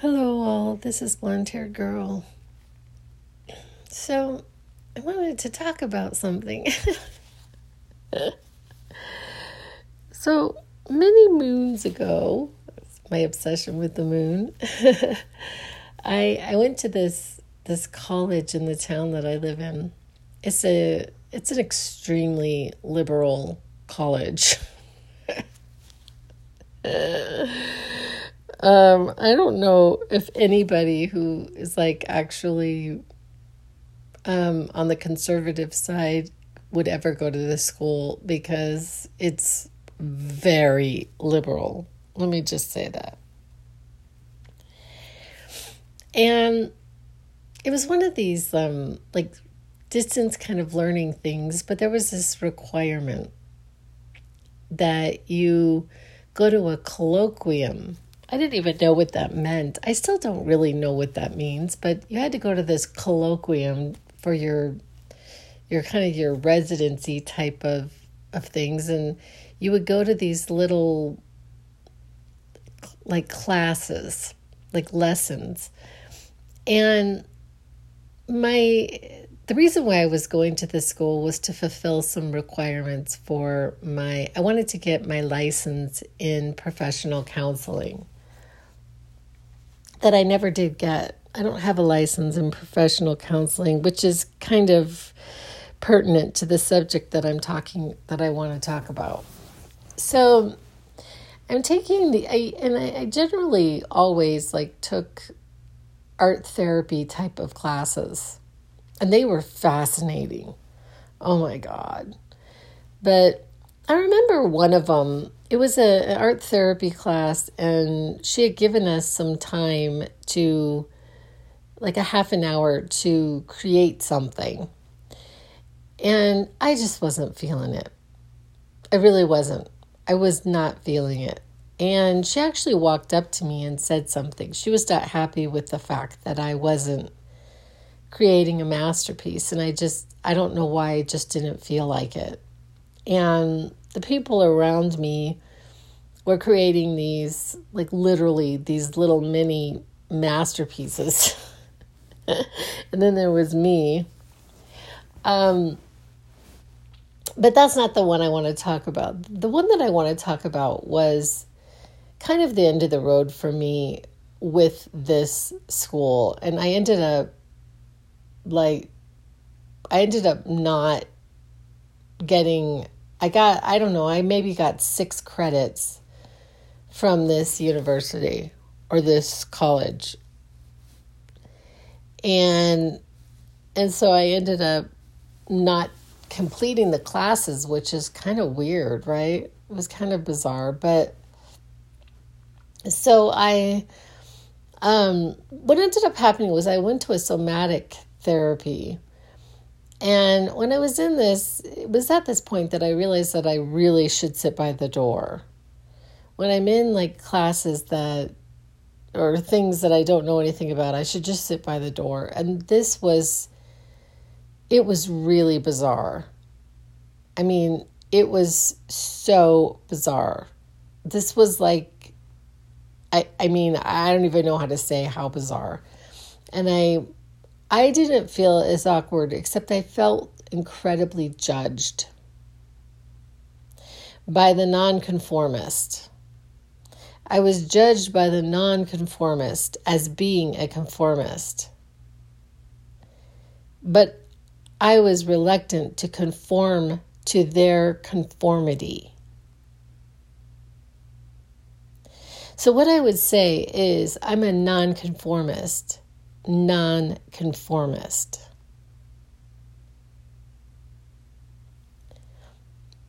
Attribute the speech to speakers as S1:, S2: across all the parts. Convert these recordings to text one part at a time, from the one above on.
S1: Hello, all. This is Blonde Hair Girl. So, I wanted to talk about something. so, many moons ago, my obsession with the moon, I I went to this this college in the town that I live in. It's a it's an extremely liberal college. Um, I don't know if anybody who is like actually um, on the conservative side would ever go to this school because it's very liberal. Let me just say that. And it was one of these um, like distance kind of learning things, but there was this requirement that you go to a colloquium I didn't even know what that meant. I still don't really know what that means, but you had to go to this colloquium for your your kind of your residency type of of things and you would go to these little like classes, like lessons. And my the reason why I was going to this school was to fulfill some requirements for my I wanted to get my license in professional counseling that I never did get. I don't have a license in professional counseling, which is kind of pertinent to the subject that I'm talking that I want to talk about. So I'm taking the I and I, I generally always like took art therapy type of classes. And they were fascinating. Oh my god. But I remember one of them it was a, an art therapy class, and she had given us some time to, like a half an hour, to create something. And I just wasn't feeling it. I really wasn't. I was not feeling it. And she actually walked up to me and said something. She was not happy with the fact that I wasn't creating a masterpiece. And I just, I don't know why I just didn't feel like it. And the people around me were creating these, like literally, these little mini masterpieces. and then there was me. Um, but that's not the one I want to talk about. The one that I want to talk about was kind of the end of the road for me with this school. And I ended up like, I ended up not getting I got, I don't know, I maybe got six credits from this university or this college. And and so I ended up not completing the classes, which is kind of weird, right? It was kind of bizarre, but so I um what ended up happening was I went to a somatic therapy and when I was in this, it was at this point that I realized that I really should sit by the door. When I'm in like classes that, or things that I don't know anything about, I should just sit by the door. And this was, it was really bizarre. I mean, it was so bizarre. This was like, I, I mean, I don't even know how to say how bizarre. And I I didn't feel as awkward, except I felt incredibly judged by the nonconformist. I was judged by the nonconformist as being a conformist. But I was reluctant to conform to their conformity. So, what I would say is, I'm a nonconformist nonconformist.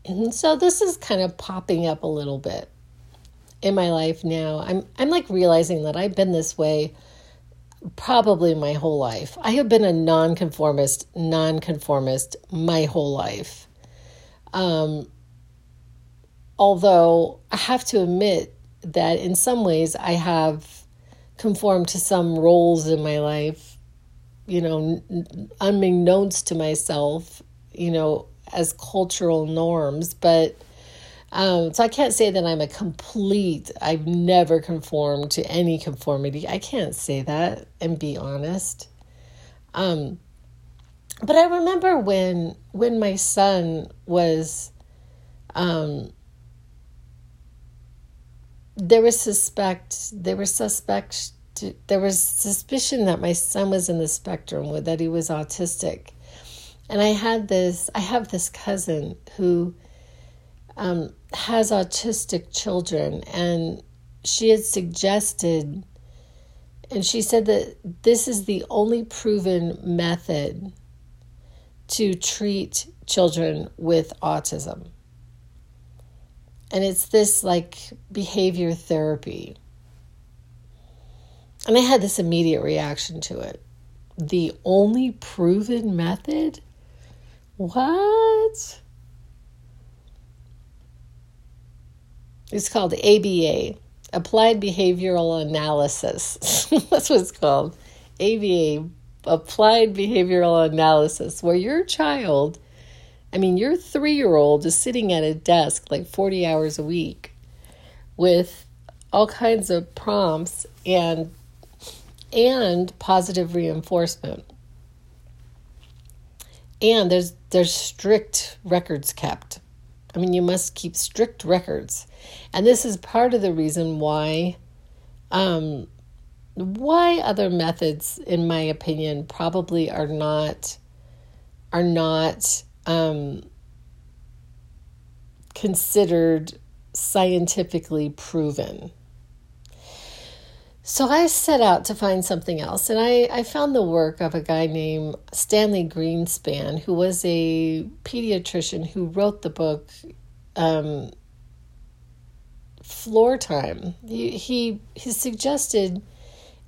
S1: And so this is kind of popping up a little bit in my life now. I'm I'm like realizing that I've been this way probably my whole life. I have been a nonconformist, nonconformist my whole life. Um, although I have to admit that in some ways I have conformed to some roles in my life, you know, unbeknownst to myself, you know, as cultural norms. But Um, so I can't say that I'm a complete, I've never conformed to any conformity. I can't say that and be honest. Um, but I remember when when my son was um, there was suspect there was suspect there was suspicion that my son was in the spectrum that he was autistic and i had this i have this cousin who um, has autistic children and she had suggested and she said that this is the only proven method to treat children with autism and it's this like behavior therapy. And I had this immediate reaction to it. The only proven method? What? It's called ABA, Applied Behavioral Analysis. That's what it's called. ABA, Applied Behavioral Analysis, where your child I mean, your three year old is sitting at a desk like 40 hours a week with all kinds of prompts and and positive reinforcement. And there's there's strict records kept. I mean, you must keep strict records. And this is part of the reason why um, why other methods in my opinion probably are not are not um, considered scientifically proven. So I set out to find something else, and I, I found the work of a guy named Stanley Greenspan, who was a pediatrician who wrote the book um, Floor Time. He, he, he suggested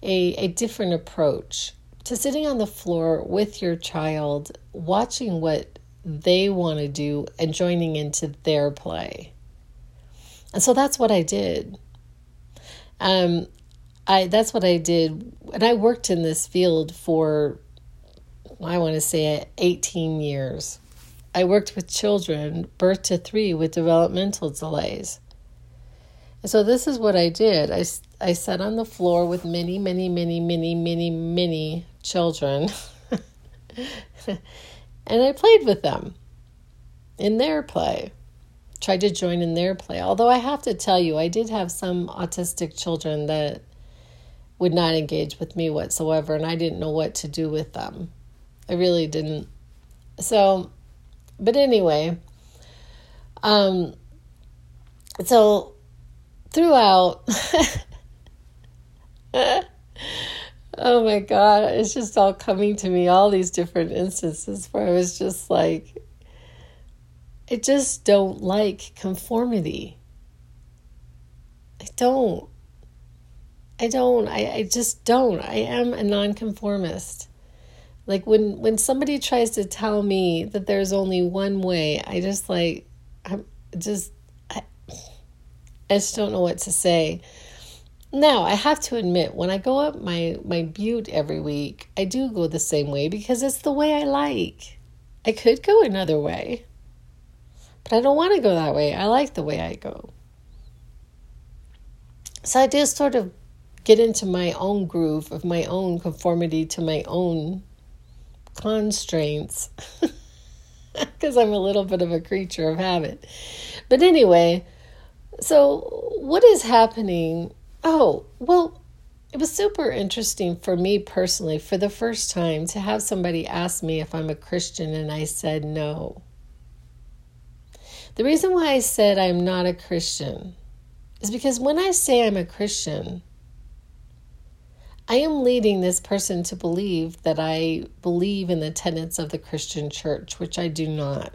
S1: a, a different approach to sitting on the floor with your child, watching what they want to do and joining into their play. And so that's what I did. Um, I that's what I did, and I worked in this field for I want to say 18 years. I worked with children birth to three with developmental delays. And so this is what I did. I, I sat on the floor with many, many, many, many, many, many children. And I played with them in their play, tried to join in their play. Although I have to tell you, I did have some autistic children that would not engage with me whatsoever, and I didn't know what to do with them. I really didn't. So, but anyway, um, so throughout, Oh my God, it's just all coming to me, all these different instances where I was just like, I just don't like conformity. I don't. I don't. I, I just don't. I am a nonconformist. Like when when somebody tries to tell me that there's only one way, I just like I'm just I, I just don't know what to say. Now, I have to admit, when I go up my, my butte every week, I do go the same way because it's the way I like. I could go another way, but I don't want to go that way. I like the way I go. So I just sort of get into my own groove of my own conformity to my own constraints because I'm a little bit of a creature of habit. But anyway, so what is happening Oh, well, it was super interesting for me personally for the first time to have somebody ask me if I'm a Christian, and I said no. The reason why I said I'm not a Christian is because when I say I'm a Christian, I am leading this person to believe that I believe in the tenets of the Christian church, which I do not.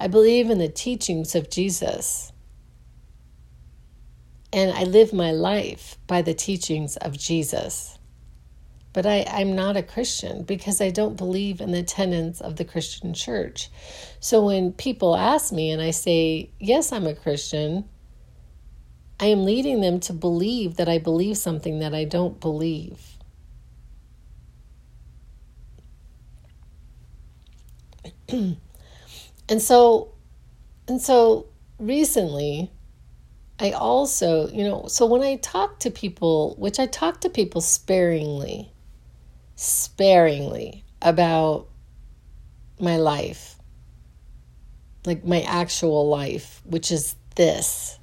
S1: I believe in the teachings of Jesus. And I live my life by the teachings of Jesus. But I, I'm not a Christian because I don't believe in the tenets of the Christian church. So when people ask me and I say, Yes, I'm a Christian, I am leading them to believe that I believe something that I don't believe. and so And so recently, I also, you know, so when I talk to people, which I talk to people sparingly, sparingly about my life, like my actual life, which is this.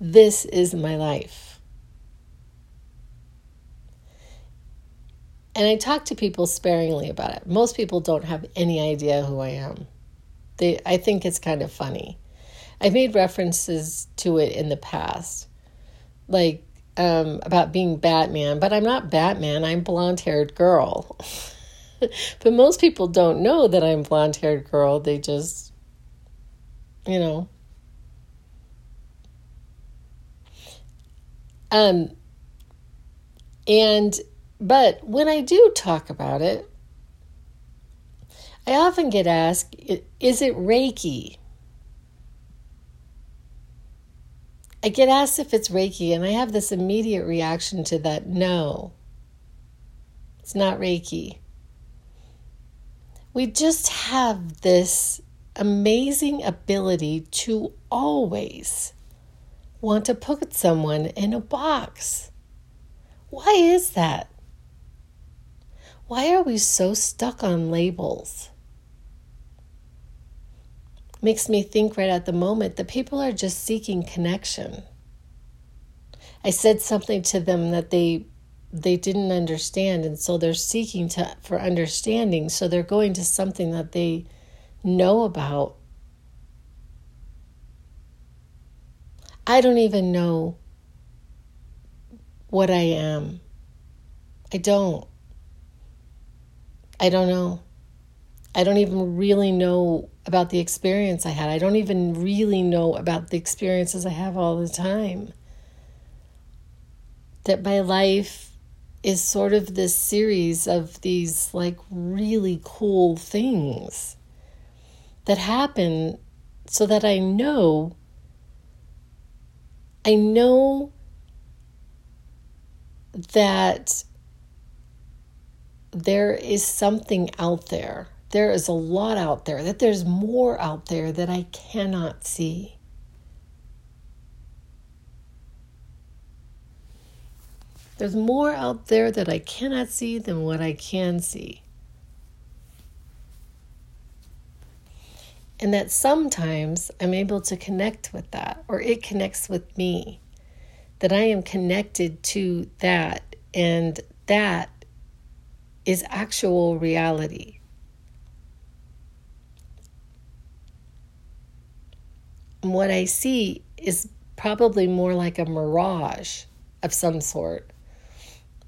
S1: This is my life. And I talk to people sparingly about it. Most people don't have any idea who I am. They I think it's kind of funny. I've made references to it in the past. Like um, about being Batman, but I'm not Batman. I'm blonde haired girl. but most people don't know that I'm blonde haired girl. They just, you know. Um, and, but when I do talk about it, I often get asked, is it Reiki? I get asked if it's Reiki, and I have this immediate reaction to that no, it's not Reiki we just have this amazing ability to always want to put someone in a box. Why is that? Why are we so stuck on labels? Makes me think right at the moment that people are just seeking connection. I said something to them that they they didn't understand and so they're seeking to for understanding so they're going to something that they know about i don't even know what i am. I don't. I don't know. I don't even really know about the experience i had. I don't even really know about the experiences i have all the time. That my life is sort of this series of these like really cool things that happen so that I know I know that there is something out there. There is a lot out there, that there's more out there that I cannot see. There's more out there that I cannot see than what I can see. And that sometimes I'm able to connect with that, or it connects with me. That I am connected to that, and that is actual reality. And what I see is probably more like a mirage of some sort.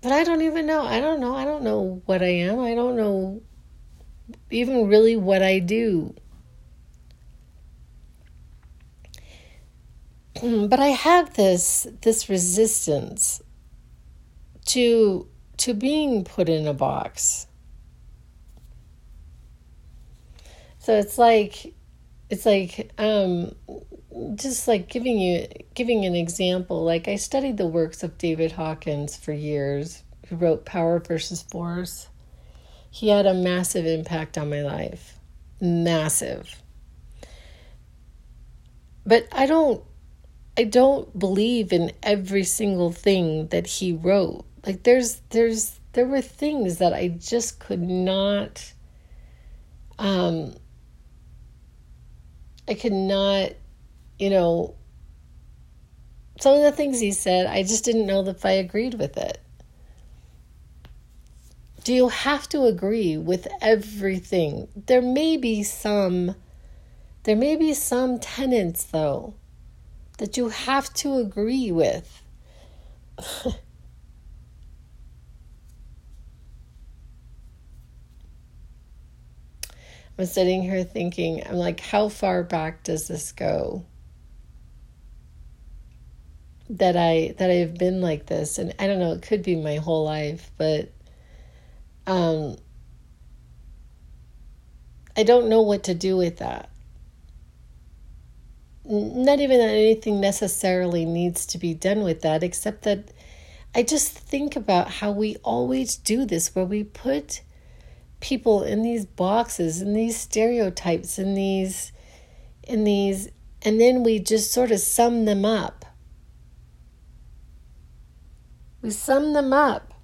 S1: But I don't even know. I don't know. I don't know what I am. I don't know even really what I do. But I have this this resistance to to being put in a box. So it's like it's like um just like giving you giving an example. Like i studied the works of david hawkins for years who wrote power versus force. He had a massive impact on my life. Massive. But i don't i don't believe in every single thing that he wrote like there's there's there were things that i just could not um i could not you know, some of the things he said, I just didn't know if I agreed with it. Do you have to agree with everything? There may be some there may be some tenets though that you have to agree with. I'm sitting here thinking, I'm like, how far back does this go? that I that I've been like this and I don't know it could be my whole life but um I don't know what to do with that not even anything necessarily needs to be done with that except that I just think about how we always do this where we put people in these boxes in these stereotypes in these in these, and then we just sort of sum them up. We sum them up.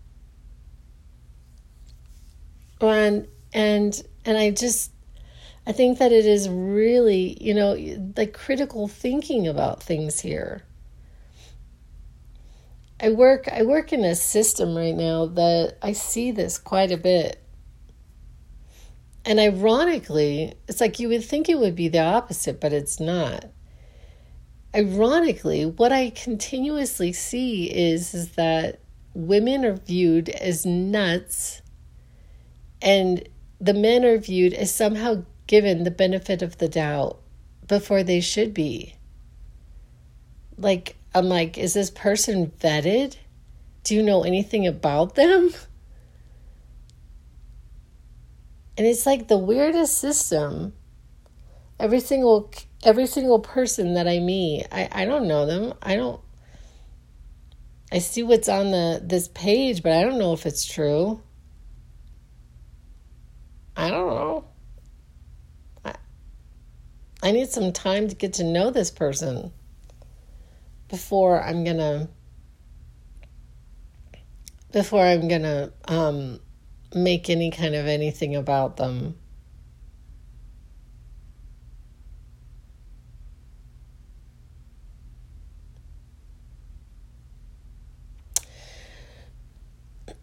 S1: And and and I just I think that it is really, you know, like critical thinking about things here. I work I work in a system right now that I see this quite a bit. And ironically, it's like you would think it would be the opposite, but it's not. Ironically, what I continuously see is, is that women are viewed as nuts and the men are viewed as somehow given the benefit of the doubt before they should be. Like, I'm like, is this person vetted? Do you know anything about them? And it's like the weirdest system. Every single every single person that I meet, I, I don't know them. I don't I see what's on the this page, but I don't know if it's true. I don't know. I, need some time to get to know this person before I'm gonna before I'm gonna um make any kind of anything about them.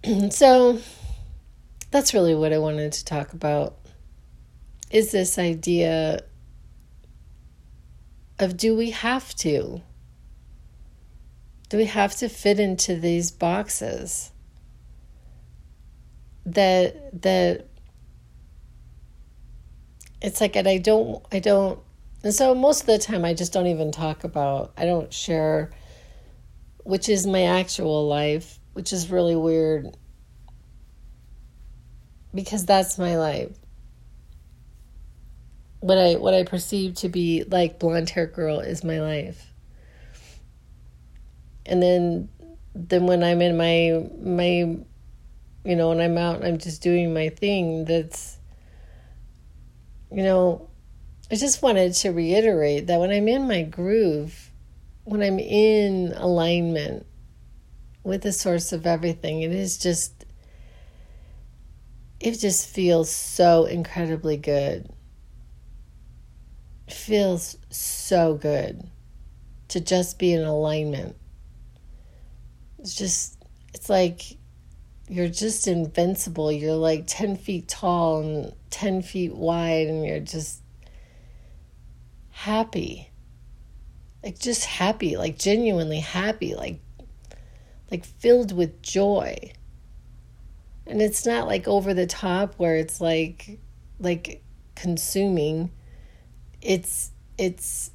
S1: so that's really what I wanted to talk about is this idea of do we have to? Do we have to fit into these boxes? that that it's like and I don't I don't and so most of the time I just don't even talk about I don't share which is my actual life, which is really weird because that's my life. What I what I perceive to be like blonde hair girl is my life. And then then when I'm in my my you know, when I'm out I'm just doing my thing, that's, you know, I just wanted to reiterate that when I'm in my groove, when I'm in alignment with the source of everything, it is just, it just feels so incredibly good. Feels so good to just be in alignment. It's just, it's like you're just invincible. You're like 10 feet tall and 10 feet wide, and you're just happy. Like, just happy, like genuinely happy, like, like filled with joy. And it's not like over the top where it's like, like consuming. It's, it's,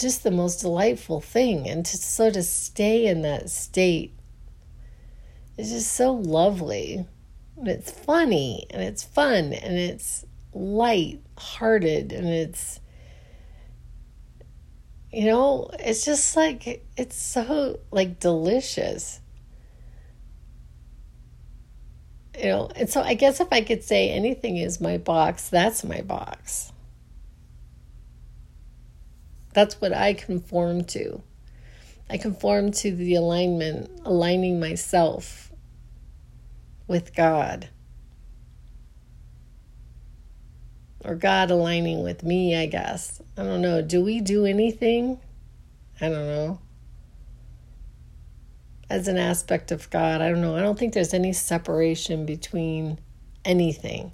S1: just the most delightful thing and to sort of stay in that state is just so lovely. And it's funny and it's fun and it's light hearted and it's you know, it's just like it's so like delicious. You know, and so I guess if I could say anything is my box, that's my box. That's what I conform to. I conform to the alignment, aligning myself with God. Or God aligning with me, I guess. I don't know. Do we do anything? I don't know. As an aspect of God, I don't know. I don't think there's any separation between anything.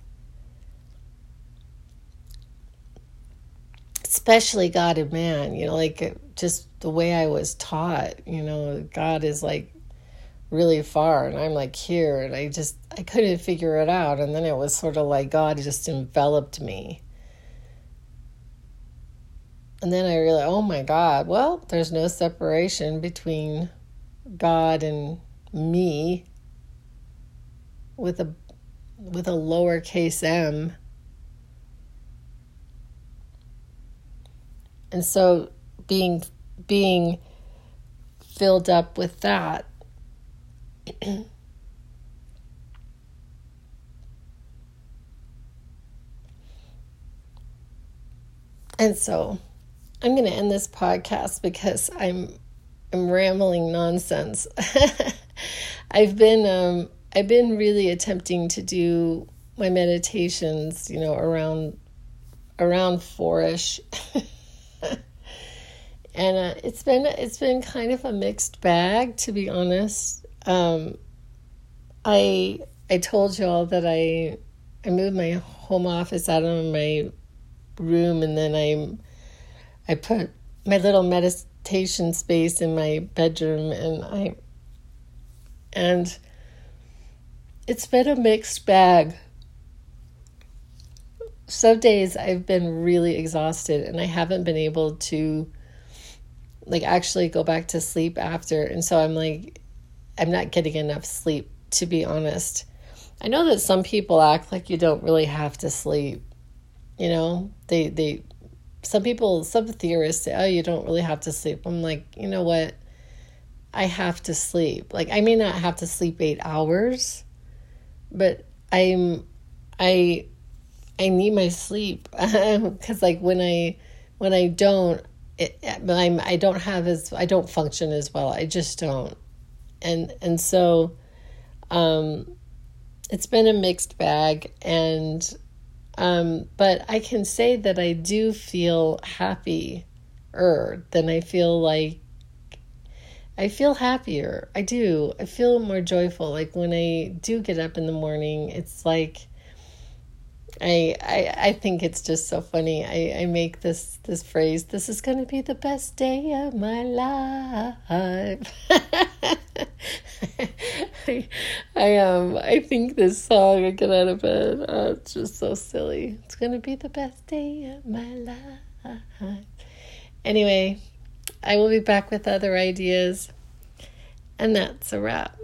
S1: Especially God and man, you know, like just the way I was taught, you know, God is like really far and I'm like here and I just I couldn't figure it out and then it was sort of like God just enveloped me. And then I realized, oh my God, well, there's no separation between God and me with a with a lowercase m. And so being being filled up with that and so I'm going to end this podcast because I'm I'm rambling nonsense. I've been um, I've been really attempting to do my meditations, you know, around around fourish. and uh, it's been it's been kind of a mixed bag to be honest. Um, I I told y'all that I I moved my home office out of my room and then I I put my little meditation space in my bedroom and I and it's been a mixed bag. Some days I've been really exhausted and I haven't been able to like actually go back to sleep after and so I'm like I'm not getting enough sleep to be honest. I know that some people act like you don't really have to sleep. You know, they they some people some theorists say, "Oh, you don't really have to sleep." I'm like, "You know what? I have to sleep. Like I may not have to sleep 8 hours, but I'm I I need my sleep cuz like when I when I don't it, I'm I don't have as I don't function as well. I just don't. And and so um it's been a mixed bag and um but I can say that I do feel happier than I feel like I feel happier. I do. I feel more joyful. Like when I do get up in the morning, it's like I I I think it's just so funny. I, I make this this phrase, this is gonna be the best day of my life. I, I um I think this song I get out of bed. Oh, it's just so silly. It's gonna be the best day of my life. Anyway, I will be back with other ideas. And that's a wrap.